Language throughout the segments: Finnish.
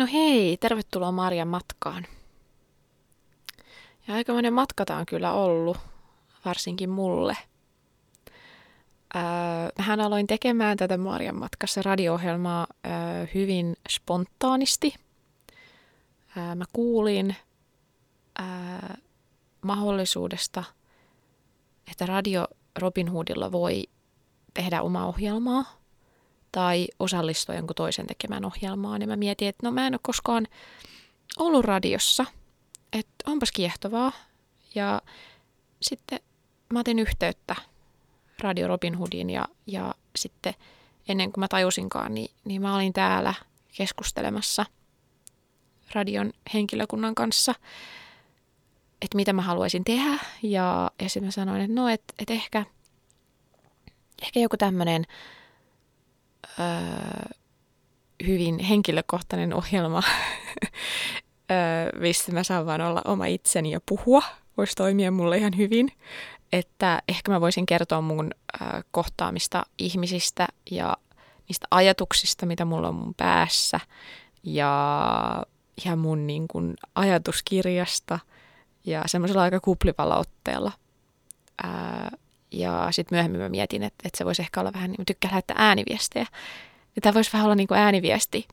No hei, tervetuloa Marjan matkaan. Ja aikamoinen matka on kyllä ollut, varsinkin mulle. Öö, mähän aloin tekemään tätä Marjan matkassa radio-ohjelmaa öö, hyvin spontaanisti. Öö, mä kuulin öö, mahdollisuudesta, että Radio Robin Hoodilla voi tehdä omaa ohjelmaa tai osallistua jonkun toisen tekemään ohjelmaan. Ja mä mietin, että no mä en ole koskaan ollut radiossa, että onpas kiehtovaa. Ja sitten mä otin yhteyttä Radio Robin Hoodin ja, ja sitten ennen kuin mä tajusinkaan, niin, niin mä olin täällä keskustelemassa radion henkilökunnan kanssa, että mitä mä haluaisin tehdä. Ja, ja sitten mä sanoin, että no, että, että ehkä, ehkä joku tämmöinen hyvin henkilökohtainen ohjelma, missä mä saan vaan olla oma itseni ja puhua, voisi toimia mulle ihan hyvin. Että ehkä mä voisin kertoa mun kohtaamista ihmisistä ja niistä ajatuksista, mitä mulla on mun päässä ja, ja mun niin kun, ajatuskirjasta ja semmoisella aika kuplivalla otteella. Ää, ja sitten myöhemmin mä mietin, että, että se voisi ehkä olla vähän, niin tykkään lähettää ääniviestejä. Ja tämä voisi vähän olla niin kuin ääniviesti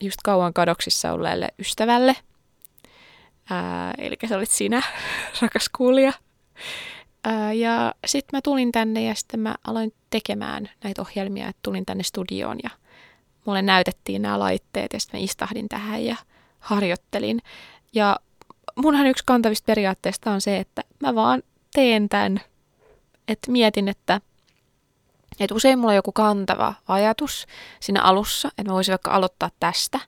just kauan kadoksissa olleelle ystävälle. Ää, eli sä olit sinä, rakas kuulija. Ää, ja sitten mä tulin tänne ja sitten mä aloin tekemään näitä ohjelmia, että tulin tänne studioon ja mulle näytettiin nämä laitteet ja sitten mä istahdin tähän ja harjoittelin. Ja munhan yksi kantavista periaatteista on se, että mä vaan teen tämän että mietin, että, että usein mulla on joku kantava ajatus siinä alussa, että mä voisin vaikka aloittaa tästä,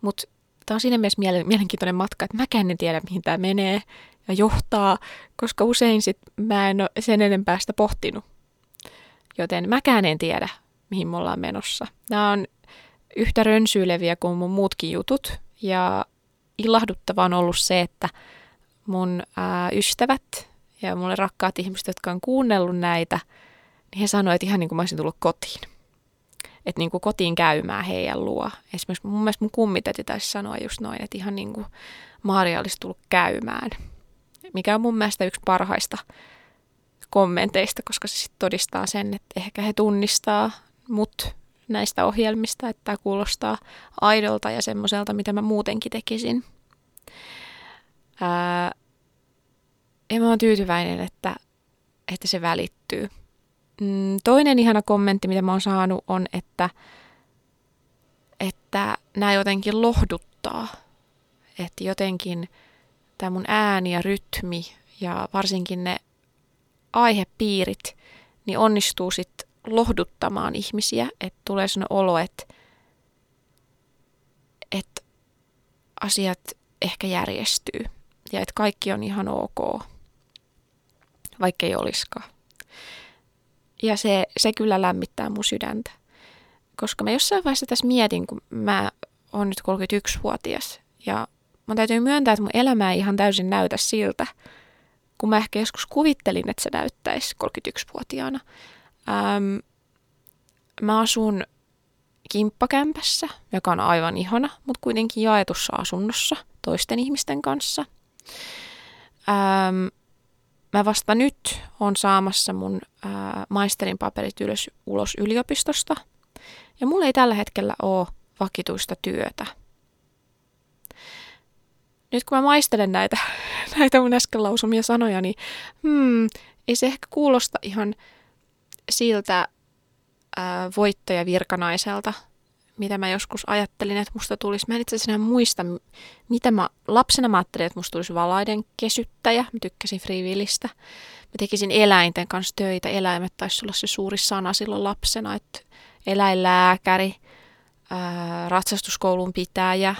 mutta tämä on siinä mielessä mielenkiintoinen matka, että mäkään en tiedä, mihin tämä menee ja johtaa, koska usein sit mä en ole sen enempää sitä pohtinut. Joten mäkään en tiedä, mihin me ollaan menossa. Nämä on yhtä rönsyileviä kuin mun muutkin jutut, ja ilahduttava on ollut se, että mun ää, ystävät ja mulle rakkaat ihmiset, jotka on kuunnellut näitä, niin he sanoivat, että ihan niin kuin mä olisin tullut kotiin. Että niin kuin kotiin käymään heidän luo. Esimerkiksi mun mielestä mun kummitäti taisi sanoa just noin, että ihan niin kuin Maria olisi tullut käymään. Mikä on mun mielestä yksi parhaista kommenteista, koska se sitten todistaa sen, että ehkä he tunnistaa mut näistä ohjelmista, että tämä kuulostaa aidolta ja semmoiselta, mitä mä muutenkin tekisin. Ää, ja mä oon tyytyväinen, että, että se välittyy. Mm, toinen ihana kommentti, mitä mä oon saanut, on, että, että nämä jotenkin lohduttaa. Että jotenkin tämä mun ääni ja rytmi ja varsinkin ne aihepiirit, niin onnistuu sitten lohduttamaan ihmisiä, että tulee sellainen olo, että, että asiat ehkä järjestyy ja että kaikki on ihan ok vaikka ei olisikaan. Ja se, se kyllä lämmittää mun sydäntä. Koska mä jossain vaiheessa tässä mietin, kun mä oon nyt 31-vuotias ja mä täytyy myöntää, että mun elämä ei ihan täysin näytä siltä, kun mä ehkä joskus kuvittelin, että se näyttäisi 31-vuotiaana. Ähm, mä asun kimppakämpässä, joka on aivan ihana, mutta kuitenkin jaetussa asunnossa toisten ihmisten kanssa. Ähm, mä vasta nyt on saamassa mun ää, maisterin paperit ylös, ulos yliopistosta. Ja mulla ei tällä hetkellä ole vakituista työtä. Nyt kun mä maistelen näitä, näitä mun äsken lausumia sanoja, niin hmm, ei se ehkä kuulosta ihan siltä ää, voittajavirkanaiselta, mitä mä joskus ajattelin, että musta tulisi. Mä en itse asiassa muista, mitä mä lapsena mä ajattelin, että musta tulisi valaiden kesyttäjä. Mä tykkäsin friivillistä. Mä tekisin eläinten kanssa töitä. Eläimet taisi olla se suuri sana silloin lapsena, että eläinlääkäri, ää, ratsastuskoulun pitäjä.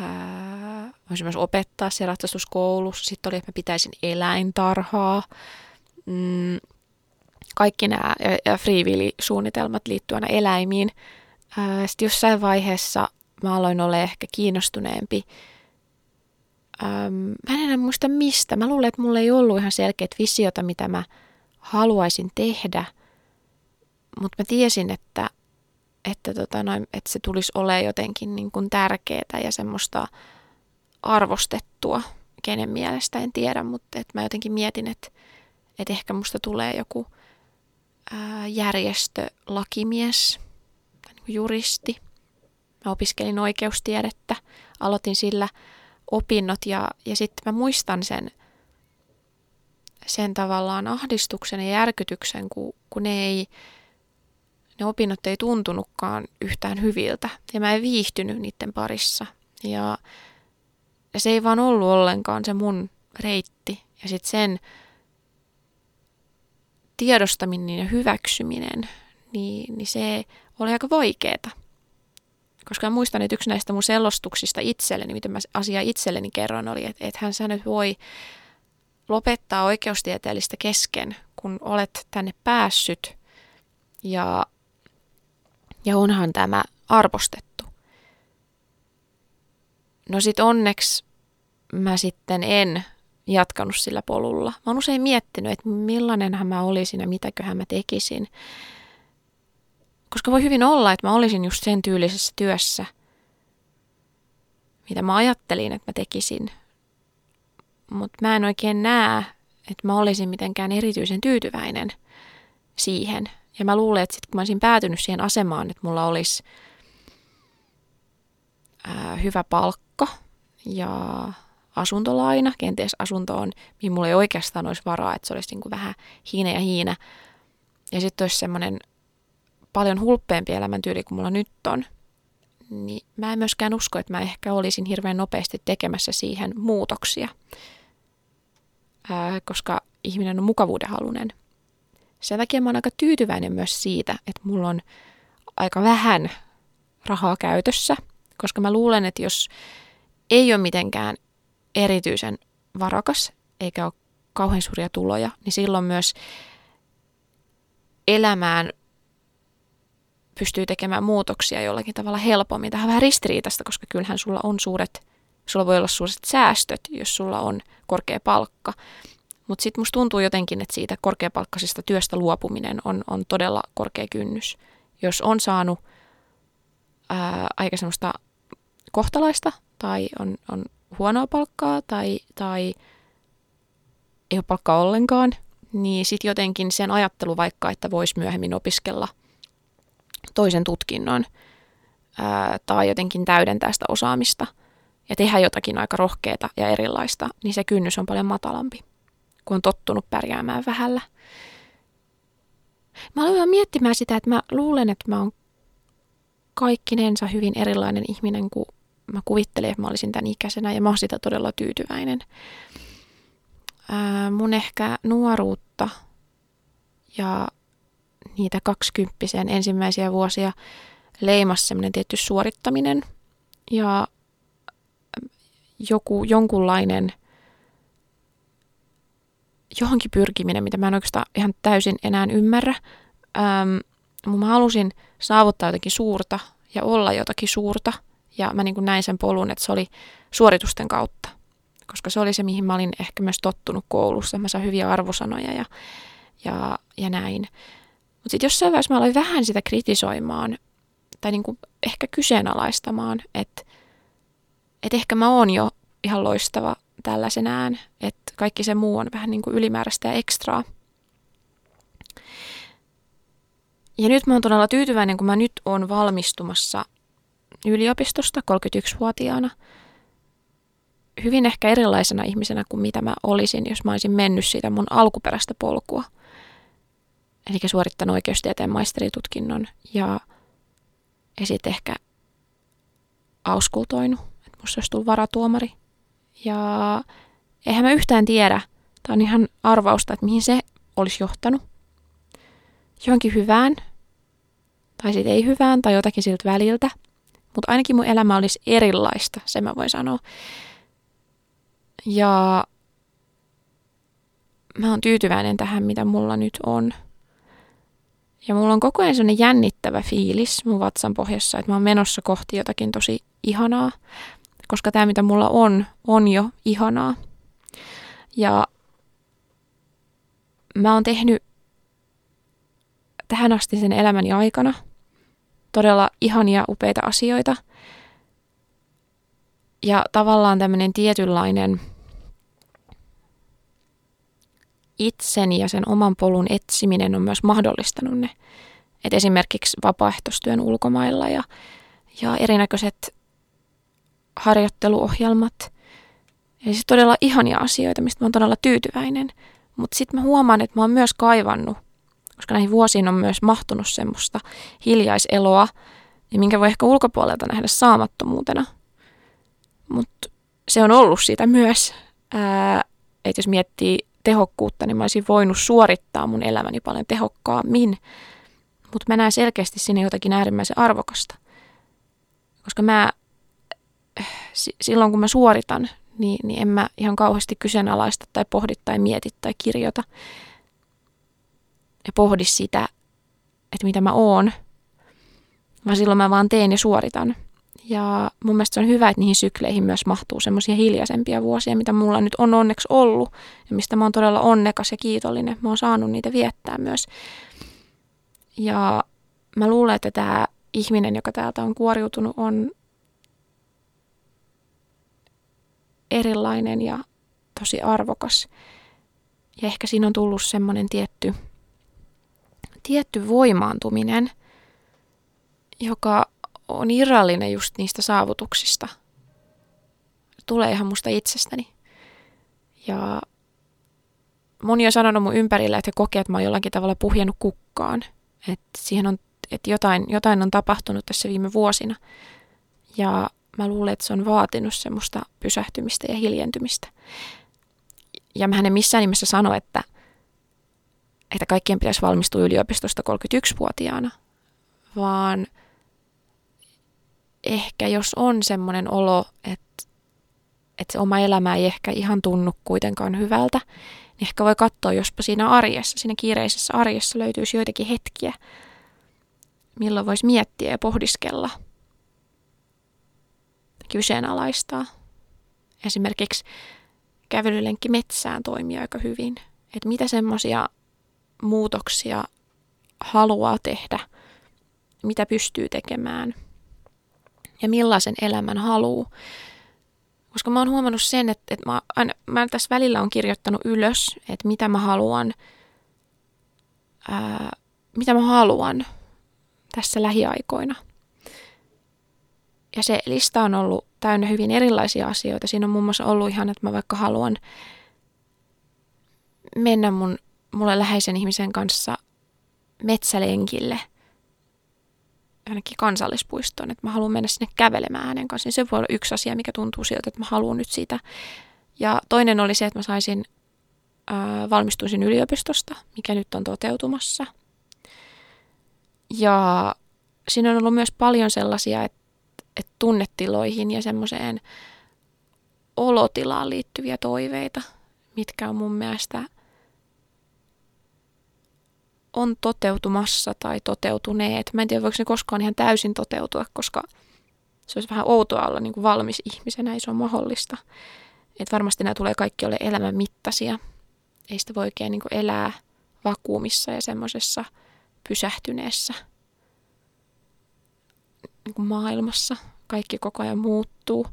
Ää, voisin myös opettaa siellä ratsastuskoulussa. Sitten oli, että mä pitäisin eläintarhaa. Mm, kaikki nämä ja, suunnitelmat liittyen eläimiin sitten jossain vaiheessa mä aloin olla ehkä kiinnostuneempi. Mä en enää muista mistä. Mä luulen, että mulla ei ollut ihan selkeät visiota, mitä mä haluaisin tehdä. Mutta mä tiesin, että, että, tota noin, että se tulisi olemaan jotenkin niin kuin tärkeää ja semmoista arvostettua, kenen mielestä en tiedä, mutta että mä jotenkin mietin, että, että ehkä musta tulee joku järjestölakimies, juristi. Mä opiskelin oikeustiedettä, aloitin sillä opinnot ja, ja sitten mä muistan sen, sen tavallaan ahdistuksen ja järkytyksen, kun, kun ne ei, ne opinnot ei tuntunutkaan yhtään hyviltä ja mä en viihtynyt niiden parissa. Ja, ja se ei vaan ollut ollenkaan se mun reitti. Ja sitten sen tiedostaminen ja hyväksyminen, niin, niin se oli aika vaikeeta. Koska mä muistan, että yksi näistä mun selostuksista itselleni, miten mä asiaa itselleni kerron, oli, että, että hän nyt voi lopettaa oikeustieteellistä kesken, kun olet tänne päässyt ja ja onhan tämä arvostettu. No sit onneksi mä sitten en jatkanut sillä polulla. Mä oon usein miettinyt, että millainenhan mä olisin ja mitäköhän mä tekisin. Koska voi hyvin olla, että mä olisin just sen tyylisessä työssä, mitä mä ajattelin, että mä tekisin. Mutta mä en oikein näe, että mä olisin mitenkään erityisen tyytyväinen siihen. Ja mä luulen, että sitten kun mä olisin päätynyt siihen asemaan, että mulla olisi ää, hyvä palkka ja asuntolaina, kenties asuntoon, mihin mulla ei oikeastaan olisi varaa, että se olisi niin kuin vähän hiine ja hiinä. Ja sitten olisi semmoinen paljon hulppeampi elämäntyyli kuin mulla nyt on, niin mä en myöskään usko, että mä ehkä olisin hirveän nopeasti tekemässä siihen muutoksia, ää, koska ihminen on mukavuudenhalunen. Sen takia mä oon aika tyytyväinen myös siitä, että mulla on aika vähän rahaa käytössä, koska mä luulen, että jos ei ole mitenkään erityisen varakas eikä ole kauhean suuria tuloja, niin silloin myös elämään pystyy tekemään muutoksia jollakin tavalla helpommin. Tähän vähän ristiriitasta, koska kyllähän sulla on suuret, sulla voi olla suuret säästöt, jos sulla on korkea palkka. Mutta sitten musta tuntuu jotenkin, että siitä korkeapalkkaisesta työstä luopuminen on, on todella korkea kynnys. Jos on saanut ää, aika semmoista kohtalaista tai on, on huonoa palkkaa tai, tai ei ole palkkaa ollenkaan, niin sitten jotenkin sen ajattelu vaikka, että voisi myöhemmin opiskella toisen tutkinnon ää, tai jotenkin täydentää sitä osaamista ja tehdä jotakin aika rohkeata ja erilaista, niin se kynnys on paljon matalampi kun on tottunut pärjäämään vähällä. Mä aloin miettimään sitä, että mä luulen, että mä oon kaikkinensa hyvin erilainen ihminen kuin mä kuvittelin, että mä olisin tämän ikäisenä ja mä oon sitä todella tyytyväinen. Ää, mun ehkä nuoruutta ja niitä kaksikymppisen ensimmäisiä vuosia leimasi semmoinen tietty suorittaminen ja joku, jonkunlainen – johonkin pyrkiminen, mitä mä en oikeastaan ihan täysin enää ymmärrä. Ähm, mä halusin saavuttaa jotakin suurta ja olla jotakin suurta. Ja mä niin kuin näin sen polun, että se oli suoritusten kautta. Koska se oli se, mihin mä olin ehkä myös tottunut koulussa. Mä saan hyviä arvosanoja ja, ja, ja näin. Mutta sitten jossain vaiheessa mä aloin vähän sitä kritisoimaan tai niin kuin ehkä kyseenalaistamaan, että, että ehkä mä oon jo ihan loistava tällaisenään, että kaikki se muu on vähän niin kuin ylimääräistä ja ekstraa. Ja nyt mä oon todella tyytyväinen, kun mä nyt oon valmistumassa yliopistosta 31-vuotiaana. Hyvin ehkä erilaisena ihmisenä kuin mitä mä olisin, jos mä olisin mennyt siitä mun alkuperäistä polkua. Eli suorittanut oikeustieteen maisteritutkinnon ja, ja ehkä auskultoinut, että musta olisi tullut varatuomari ja eihän mä yhtään tiedä, tämä on ihan arvausta, että mihin se olisi johtanut. Johonkin hyvään, tai sitten ei hyvään, tai jotakin siltä väliltä. Mutta ainakin mun elämä olisi erilaista, se mä voin sanoa. Ja mä oon tyytyväinen tähän, mitä mulla nyt on. Ja mulla on koko ajan sellainen jännittävä fiilis mun vatsan pohjassa, että mä oon menossa kohti jotakin tosi ihanaa koska tämä mitä mulla on, on jo ihanaa. Ja mä oon tehnyt tähän asti sen elämäni aikana todella ihania, upeita asioita. Ja tavallaan tämmöinen tietynlainen itseni ja sen oman polun etsiminen on myös mahdollistanut ne. Et esimerkiksi vapaaehtoistyön ulkomailla ja, ja erinäköiset harjoitteluohjelmat. Eli siis todella ihania asioita, mistä mä oon todella tyytyväinen. Mutta sitten mä huomaan, että mä oon myös kaivannut, koska näihin vuosiin on myös mahtunut semmoista hiljaiseloa, ja minkä voi ehkä ulkopuolelta nähdä saamattomuutena. Mutta se on ollut siitä myös. että jos miettii tehokkuutta, niin mä olisin voinut suorittaa mun elämäni paljon tehokkaammin. Mutta mä näen selkeästi sinne jotakin äärimmäisen arvokasta. Koska mä silloin kun mä suoritan, niin, niin en mä ihan kauheasti kyseenalaista tai pohdi tai mieti tai kirjoita. Ja pohdi sitä, että mitä mä oon, vaan silloin mä vaan teen ja suoritan. Ja mun mielestä se on hyvä, että niihin sykleihin myös mahtuu semmoisia hiljaisempia vuosia, mitä mulla nyt on onneksi ollut ja mistä mä oon todella onnekas ja kiitollinen. Mä oon saanut niitä viettää myös. Ja mä luulen, että tämä ihminen, joka täältä on kuoriutunut, on erilainen ja tosi arvokas. Ja ehkä siinä on tullut semmoinen tietty, tietty voimaantuminen, joka on irrallinen just niistä saavutuksista. Tulee ihan musta itsestäni. Ja moni on sanonut mun ympärillä, että he kokee, että mä oon jollakin tavalla puhjennut kukkaan. Että siihen on, että jotain, jotain on tapahtunut tässä viime vuosina. Ja mä luulen, että se on vaatinut semmoista pysähtymistä ja hiljentymistä. Ja mä en missään nimessä sano, että, että kaikkien pitäisi valmistua yliopistosta 31-vuotiaana, vaan ehkä jos on semmoinen olo, että, että se oma elämä ei ehkä ihan tunnu kuitenkaan hyvältä, niin ehkä voi katsoa, jospa siinä arjessa, siinä kiireisessä arjessa löytyisi joitakin hetkiä, milloin voisi miettiä ja pohdiskella – kyseenalaistaa. Esimerkiksi kävelylenkki metsään toimii aika hyvin. Että mitä semmoisia muutoksia haluaa tehdä, mitä pystyy tekemään ja millaisen elämän haluaa. Koska mä oon huomannut sen, että, että mä, aina, mä tässä välillä on kirjoittanut ylös, että mitä mä haluan, ää, mitä mä haluan tässä lähiaikoina – ja se lista on ollut täynnä hyvin erilaisia asioita. Siinä on muun muassa ollut ihan, että mä vaikka haluan mennä mun, mulle läheisen ihmisen kanssa metsälenkille ainakin kansallispuistoon, että mä haluan mennä sinne kävelemään hänen kanssa, niin se voi olla yksi asia, mikä tuntuu siltä, että mä haluan nyt sitä. Ja toinen oli se, että mä saisin, ää, valmistuisin yliopistosta, mikä nyt on toteutumassa. Ja siinä on ollut myös paljon sellaisia, että että tunnetiloihin ja semmoiseen olotilaan liittyviä toiveita, mitkä on mun mielestä on toteutumassa tai toteutuneet. Mä en tiedä, voiko ne koskaan ihan täysin toteutua, koska se olisi vähän outoa olla niin kuin valmis ihmisenä, ei se ole mahdollista. Et varmasti nämä tulee kaikki ole elämän mittaisia. Ei sitä voi oikein niin kuin elää vakuumissa ja semmoisessa pysähtyneessä niin kuin maailmassa. Kaikki koko ajan muuttuu.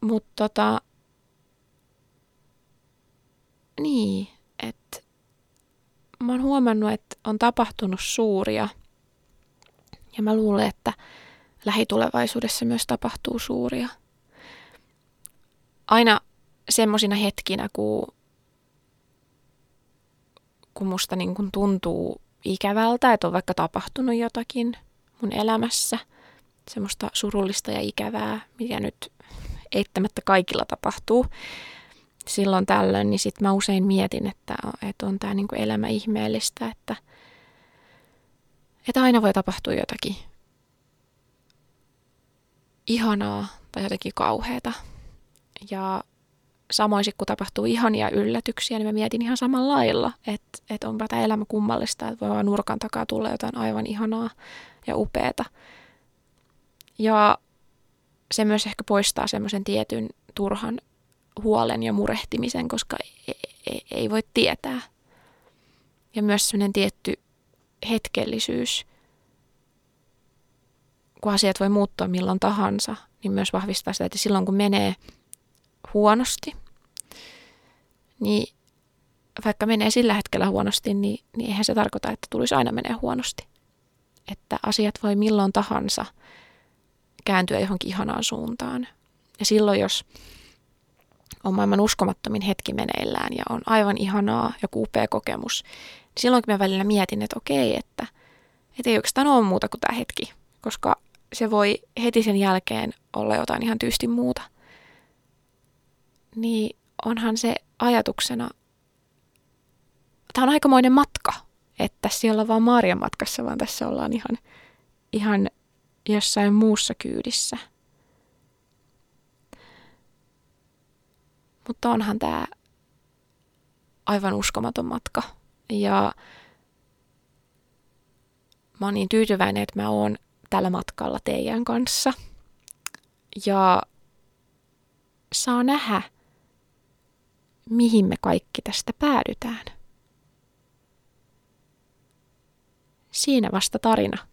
Mutta tota, niin, että mä oon huomannut, että on tapahtunut suuria. Ja mä luulen, että lähitulevaisuudessa myös tapahtuu suuria. Aina semmoisina hetkinä, kun, kun musta niin kun tuntuu ikävältä, että on vaikka tapahtunut jotakin – mun elämässä, semmoista surullista ja ikävää, mikä nyt eittämättä kaikilla tapahtuu silloin tällöin, niin sitten mä usein mietin, että, että on tämä niinku elämä ihmeellistä, että, että aina voi tapahtua jotakin ihanaa tai jotakin kauheata. Ja samoin kun tapahtuu ihania yllätyksiä, niin mä mietin ihan samalla lailla, että, että onpa tämä elämä kummallista, että voi vaan nurkan takaa tulla jotain aivan ihanaa ja upeata. Ja se myös ehkä poistaa semmoisen tietyn turhan huolen ja murehtimisen, koska ei, ei, ei voi tietää. Ja myös semmoinen tietty hetkellisyys kun asiat voi muuttua milloin tahansa, niin myös vahvistaa sitä, että silloin kun menee huonosti, niin vaikka menee sillä hetkellä huonosti, niin, niin eihän se tarkoita, että tulisi aina menee huonosti. Että asiat voi milloin tahansa kääntyä johonkin ihanaan suuntaan. Ja silloin, jos on maailman uskomattomin hetki meneillään ja on aivan ihanaa ja upea kokemus, niin silloin mä välillä mietin, että okei, että, että ei oikeastaan ole muuta kuin tämä hetki, koska se voi heti sen jälkeen olla jotain ihan tyysti muuta. Niin onhan se ajatuksena, tämä on aikamoinen matka, että siellä on vaan Maarian matkassa, vaan tässä ollaan ihan, ihan jossain muussa kyydissä. Mutta onhan tämä aivan uskomaton matka. Ja mä oon niin tyytyväinen, että mä oon tällä matkalla teidän kanssa. Ja saa nähdä, mihin me kaikki tästä päädytään. Siinä vasta tarina.